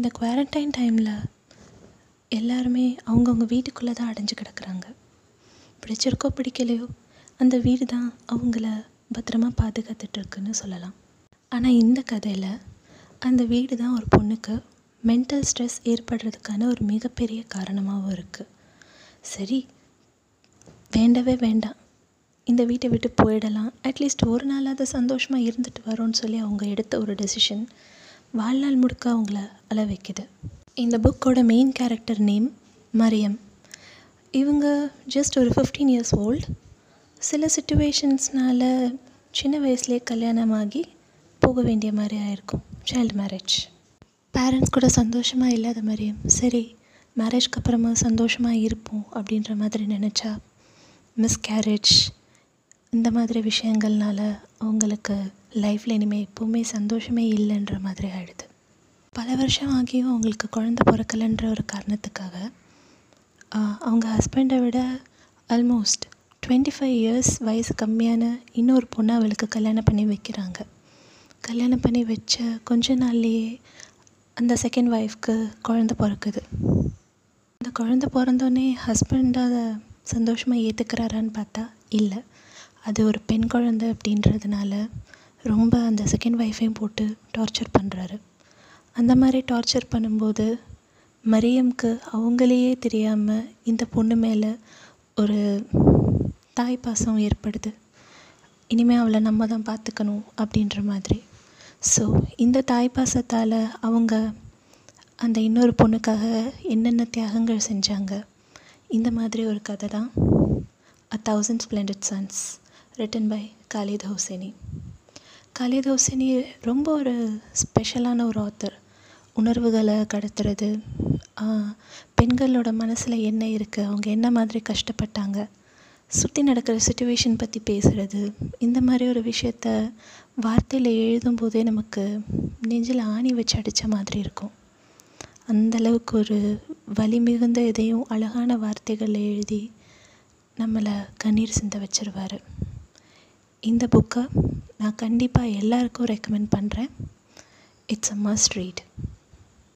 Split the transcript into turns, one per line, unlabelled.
இந்த குவாரண்டைன் டைமில் எல்லாருமே அவங்கவுங்க வீட்டுக்குள்ளே தான் அடைஞ்சு கிடக்குறாங்க. பிடிச்சிருக்கோ பிடிக்கலையோ அந்த வீடு தான் அவங்கள பத்திரமா பாதுகாத்துட்ருக்குன்னு சொல்லலாம். ஆனால் இந்த கதையில் அந்த வீடு தான் ஒரு பொண்ணுக்கு மென்டல் ஸ்ட்ரெஸ் ஏற்படுறதுக்கான ஒரு மிகப்பெரிய காரணமாகவும் இருக்குது சரி வேண்டவே வேண்டாம். இந்த வீட்டை விட்டு போயிடலாம். அட்லீஸ்ட் ஒரு நாளாவது சந்தோஷமாக இருந்துட்டு வரோன்னு சொல்லி அவங்க எடுத்த ஒரு டெசிஷன் வாழ்நாள் முழுக்க அவங்கள அழ வைக்குது. இந்த புக்கோட மெயின் கேரக்டர் நேம் மரியம். இவங்க ஜஸ்ட் ஒரு ஃபிஃப்டீன் இயர்ஸ் ஓல்டு சில சுச்சுவேஷன்ஸ்னால சின்ன வயசுலேயே கல்யாணமாகி போக வேண்டிய மாதிரி ஆயிருக்கும். சைல்டு மேரேஜ் பேரண்ட்ஸ் கூட சந்தோஷமாக இல்லாத மாதிரியும் சரி மேரேஜ்க்கு அப்புறமா சந்தோஷமாக இருப்போம் அப்படின்ற மாதிரி நினச்சா மிஸ்கேரேஜ் இந்த மாதிரி விஷயங்கள்னால அவங்களுக்கு லைஃப்பில் இனிமேல் எப்போவுமே சந்தோஷமே இல்லைன்ற மாதிரி ஆகிடுது பல வருஷம் ஆகியும் அவங்களுக்கு குழந்த பிறக்கலைன்ற ஒரு காரணத்துக்காக அவங்க ஹஸ்பண்டை விட ஆல்மோஸ்ட் டுவெண்ட்டி ஃபைவ் இயர்ஸ் வயசு கம்மியான இன்னொரு பொண்ணை அவளுக்கு கல்யாணம் பண்ணி வைக்கிறாங்க. கல்யாணம் பண்ணி வச்ச கொஞ்ச நாள்லேயே அந்த செகண்ட் ஒய்ஃப்க்கு குழந்த பிறக்குது. அந்த குழந்த பிறந்தோடனே ஹஸ்பண்ட் அதை சந்தோஷமாக ஏற்றுக்கிறாரான்னு பார்த்தா இல்லை. அது ஒரு பெண் குழந்தை அப்படின்றதுனால ரொம்ப அந்த செகண்ட் ஒய்ஃபையும் போட்டு டார்ச்சர் பண்ணுறாரு அந்த மாதிரி டார்ச்சர் பண்ணும்போது மரியம்க்கு அவங்களையே தெரியாமல் இந்த பொண்ணு மேலே ஒரு தாய் பாசம் ஏற்படுது. இனிமேல் அவளை நம்ம தான் பார்த்துக்கணும் அப்படின்ற மாதிரி. ஸோ இந்த தாய் பாசத்தால் அவங்க அந்த இன்னொரு பொண்ணுக்காக என்னென்ன தியாகங்கள் செஞ்சாங்க? இந்த மாதிரி ஒரு கதை தான். A thousand splendid suns written by Khaled Hosseini Khaled ரொம்ப ஒரு ஸ்பெஷலான ஒரு ஆத்தர் உணர்வுகளை கடத்துறது பெண்களோட மனசில் என்ன இருக்குது அவங்க என்ன மாதிரி கஷ்டப்பட்டாங்க சுற்றி நடக்கிற சுச்சுவேஷன் பற்றி பேசுகிறது இந்த மாதிரி ஒரு விஷயத்த வார்த்தையில் எழுதும்போதே நமக்கு நெஞ்சில் ஆணி வச்சு அடித்த மாதிரி இருக்கும். அந்த அளவுக்கு ஒரு வலி மிகுந்த இதையும் அழகான வார்த்தைகளில் எழுதி நம்மளை கண்ணீர் சிந்த வச்சிருவார். இந்த புக்கை நான் கண்டிப்பாக எல்லாருக்கும் ரெக்கமெண்ட் பண்ணுறேன் இட்ஸ் அ மஸ்ட் ரீட்